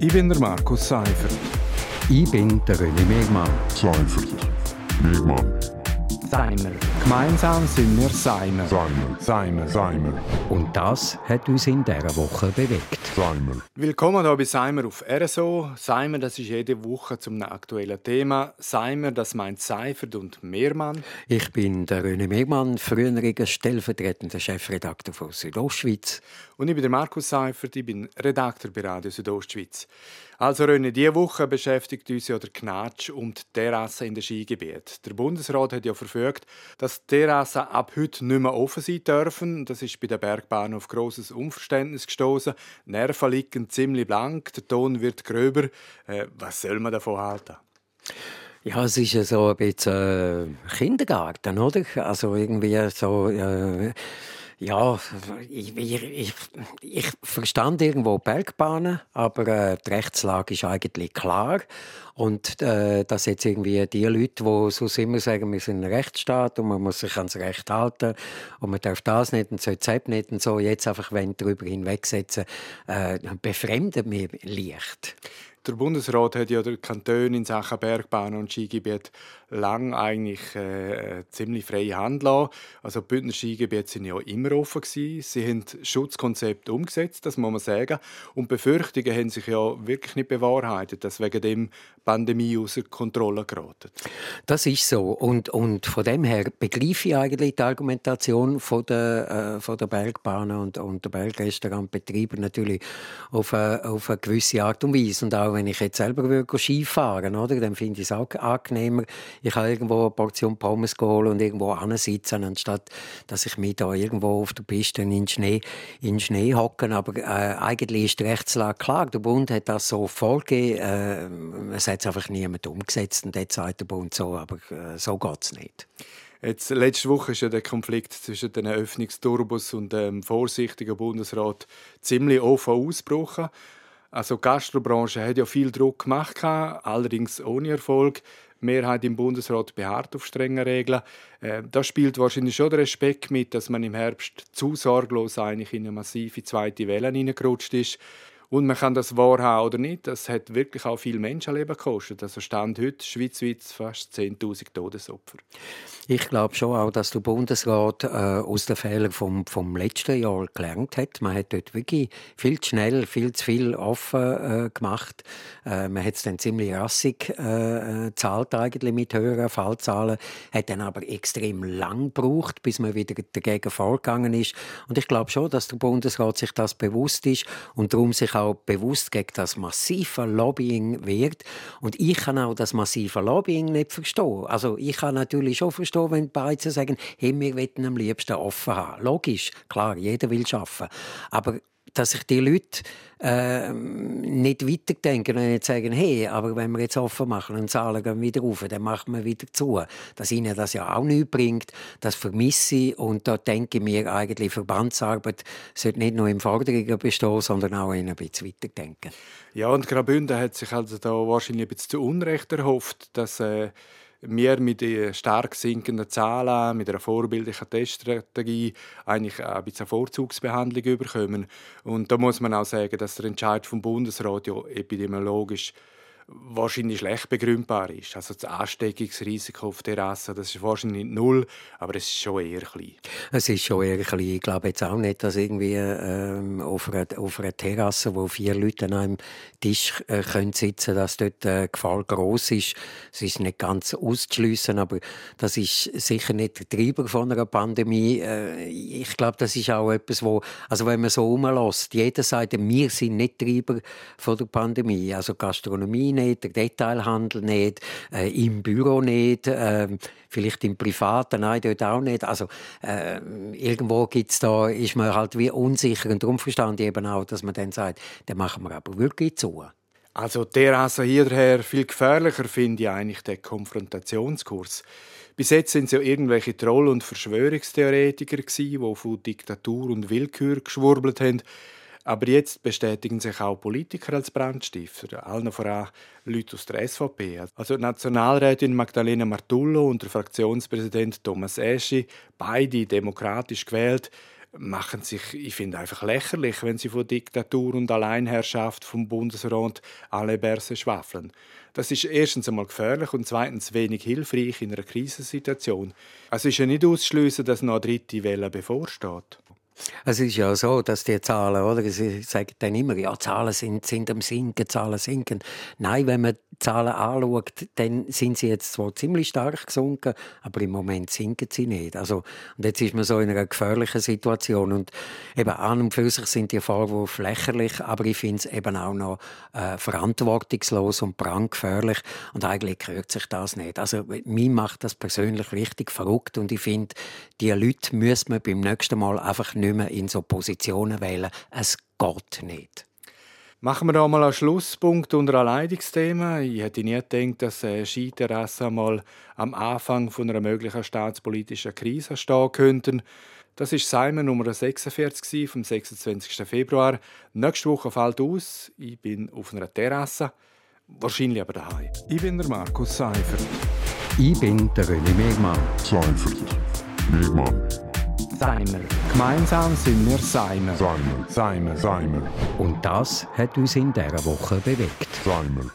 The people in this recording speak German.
Ich bin der Markus Seifert. Ich bin der René Megmann. Seifert. Megmann. Seimer. Gemeinsam sind wir Seimer. Seimer. Seimer. Seimer. Und das hat uns in dieser Woche bewegt. Seimer. Willkommen hier bei Seimer auf RSO. Seimer, das ist jede Woche zum aktuellen Thema. Seimer, das meint Seifert und Mehrmann. Ich bin der René Megmann, früheriger stellvertretender Chefredakteur von Südostschweiz. Und ich bin der Markus Seifert, ich bin Redakteur bei Radio Südostschweiz. Also René, diese Woche beschäftigt uns ja der Knatsch um die Terrasse in den Skigebiet. Der Bundesrat hat ja verfügt, dass die Terrassen ab heute nicht mehr offen sein dürfen. Das ist bei der Bergbahn auf grosses Unverständnis gestoßen. Nerven liegen ziemlich blank, der Ton wird gröber. Äh, was soll man davon halten? Ja, es ist ja so ein bisschen äh, Kindergarten, oder? Also irgendwie so... Äh, ja, ich, ich, ich, ich verstand irgendwo Bergbahnen, aber äh, die Rechtslage ist eigentlich klar. Und äh, dass jetzt irgendwie die Leute, die sonst immer sagen, wir sind ein Rechtsstaat und man muss sich ans Recht halten und man darf das nicht und so das nicht und so, jetzt einfach wenn darüber hinwegsetzen, äh, befremdet mich leicht. Der Bundesrat hat ja der Kanton in Sachen Bergbahn und Skigebiet lang eigentlich äh, ziemlich freie Hand lassen. Also die Bündner Skigebiete sind ja immer offen gewesen. Sie haben Schutzkonzept umgesetzt, das muss man sagen. Und Befürchtungen haben sich ja wirklich nicht bewahrheitet, dass wegen dem Pandemie außer Kontrolle geraten. Das ist so. Und, und von dem her begreife ich eigentlich die Argumentation von der, äh, der Bergbahnen und, und der Bergrestaurantbetreiber natürlich auf eine, auf eine gewisse Art und Weise. Und auch wenn ich jetzt selber würde Skifahren würde, dann finde ich es auch angenehmer, ich kann irgendwo eine Portion Pommes holen und irgendwo ansitzen, anstatt dass ich mich da irgendwo auf der Piste in den Schnee, in den Schnee hocken. Aber äh, eigentlich ist die Rechtslage klar. Der Bund hat das so vorgegeben. Äh, es hat es einfach niemand umgesetzt. Und jetzt sagt der Bund so, aber äh, so geht es nicht. Jetzt, letzte Woche ist ja der Konflikt zwischen den Öffnungsturbus und dem vorsichtigen Bundesrat ziemlich offen ausgebrochen. Also die Gastrobranche hat ja viel Druck gemacht, allerdings ohne Erfolg. Die Mehrheit im Bundesrat beharrt auf strenge Regeln. Äh, da spielt wahrscheinlich schon der Respekt mit, dass man im Herbst zu sorglos eigentlich in eine massive zweite Welle hineingerutscht ist. Und man kann das wahrhaben oder nicht, das hat wirklich auch viel Menschenleben gekostet. Also stand heute schweizweit fast 10.000 Todesopfer. Ich glaube schon auch, dass der Bundesrat äh, aus den Fehlern vom, vom letzten Jahr gelernt hat. Man hat dort wirklich viel zu schnell, viel zu viel offen äh, gemacht. Äh, man hat es dann ziemlich rassig äh, äh, zahlt eigentlich mit höheren Fallzahlen, hat dann aber extrem lang gebraucht, bis man wieder dagegen vorgegangen ist. Und ich glaube schon, dass der Bundesrat sich das bewusst ist und darum sich auch bewusst gegen das massive Lobbying wehrt. Und ich kann auch das massive Lobbying nicht verstehen. Also ich kann natürlich schon verstehen, wenn die Beizen sagen, hey, wir wollen am liebsten offen haben. Logisch, klar, jeder will arbeiten. Aber dass sich die Leute äh, nicht weiterdenken und nicht sagen, hey, aber wenn wir jetzt offen machen und Zahlen gehen wieder rauf, dann machen wir wieder zu. Dass ihnen das ja auch nichts bringt, das vermisse ich und da denke ich mir eigentlich, Verbandsarbeit sollte nicht nur im Forderungen bestehen, sondern auch ein bisschen weiterdenken. Ja, und Graubünden hat sich also da wahrscheinlich ein bisschen zu Unrecht erhofft, dass äh wir mit stark sinkenden Zahlen, mit einer vorbildlichen Teststrategie eigentlich ein bisschen Vorzugsbehandlung bekommen. Und da muss man auch sagen, dass der Entscheid vom Bundesrat ja epidemiologisch wahrscheinlich schlecht begründbar ist. Also das Ansteckungsrisiko auf der Terrasse, das ist wahrscheinlich nicht null, aber es ist schon eher klein. Es ist schon eher klein. Ich glaube jetzt auch nicht, dass irgendwie ähm, auf, einer, auf einer Terrasse, wo vier Leute an einem Tisch äh, können sitzen, dass dort äh, Gefahr groß ist. Es ist nicht ganz auszuschliessen, aber das ist sicher nicht der Treiber von einer Pandemie. Äh, ich glaube, das ist auch etwas, wo, also wenn man so umlässt, jeder sagt, wir sind nicht Treiber von der Pandemie. Also Gastronomie nicht, der Detailhandel nicht, äh, im Büro nicht, äh, vielleicht im Privaten, nein, dort auch nicht. Also äh, irgendwo gibt's da, ist man halt wie unsicher und darum verstand ich eben auch, dass man dann sagt, dann machen wir aber wirklich zu. Also der also hierher viel gefährlicher finde ich eigentlich den Konfrontationskurs. Bis jetzt sind es ja irgendwelche Troll- und Verschwörungstheoretiker die von Diktatur und Willkür geschwurbelt haben. Aber jetzt bestätigen sich auch Politiker als Brandstifter, allen voran Leute aus der SVP. Also die Nationalrätin Magdalena Martullo und der Fraktionspräsident Thomas Eschi, beide demokratisch gewählt, machen sich, ich finde, einfach lächerlich, wenn sie von Diktatur und Alleinherrschaft vom Bundesrat alle Berse schwafeln. Das ist erstens einmal gefährlich und zweitens wenig hilfreich in einer Krisensituation. Also ist ja nicht ausschließen, dass noch eine dritte Welle bevorsteht. Es ist ja so, dass die Zahlen, oder? Sie sagen dann immer, ja, Zahlen sind, sind am Sinken, Zahlen sinken. Nein, wenn man die Zahlen anschaut, dann sind sie jetzt zwar ziemlich stark gesunken, aber im Moment sinken sie nicht. Also, und jetzt ist man so in einer gefährlichen Situation. Und eben an und für sich sind die Vorwürfe lächerlich, aber ich finde es eben auch noch äh, verantwortungslos und brandgefährlich. Und eigentlich gehört sich das nicht. Also, mir macht das persönlich richtig verrückt und ich finde, die Leute müssen man beim nächsten Mal einfach nicht mehr in so Positionen wählen. Es geht nicht. Machen wir da mal einen Schlusspunkt unter Leidungsthema. Ich hätte nie gedacht, dass äh, Skiterrassen mal am Anfang von einer möglichen staatspolitischen Krise stehen könnten. Das ist Simon Nummer 46 vom 26. Februar. Nächste Woche fällt aus. Ich bin auf einer Terrasse, wahrscheinlich aber daheim. Ich bin der Markus Seifert. Ich bin der René Megmann. Seifert. Megmann. Seimer. Gemeinsam sind wir Seimer. Seimer. Seimer. Seimer. Und das hat uns in dieser Woche bewegt. Seimer.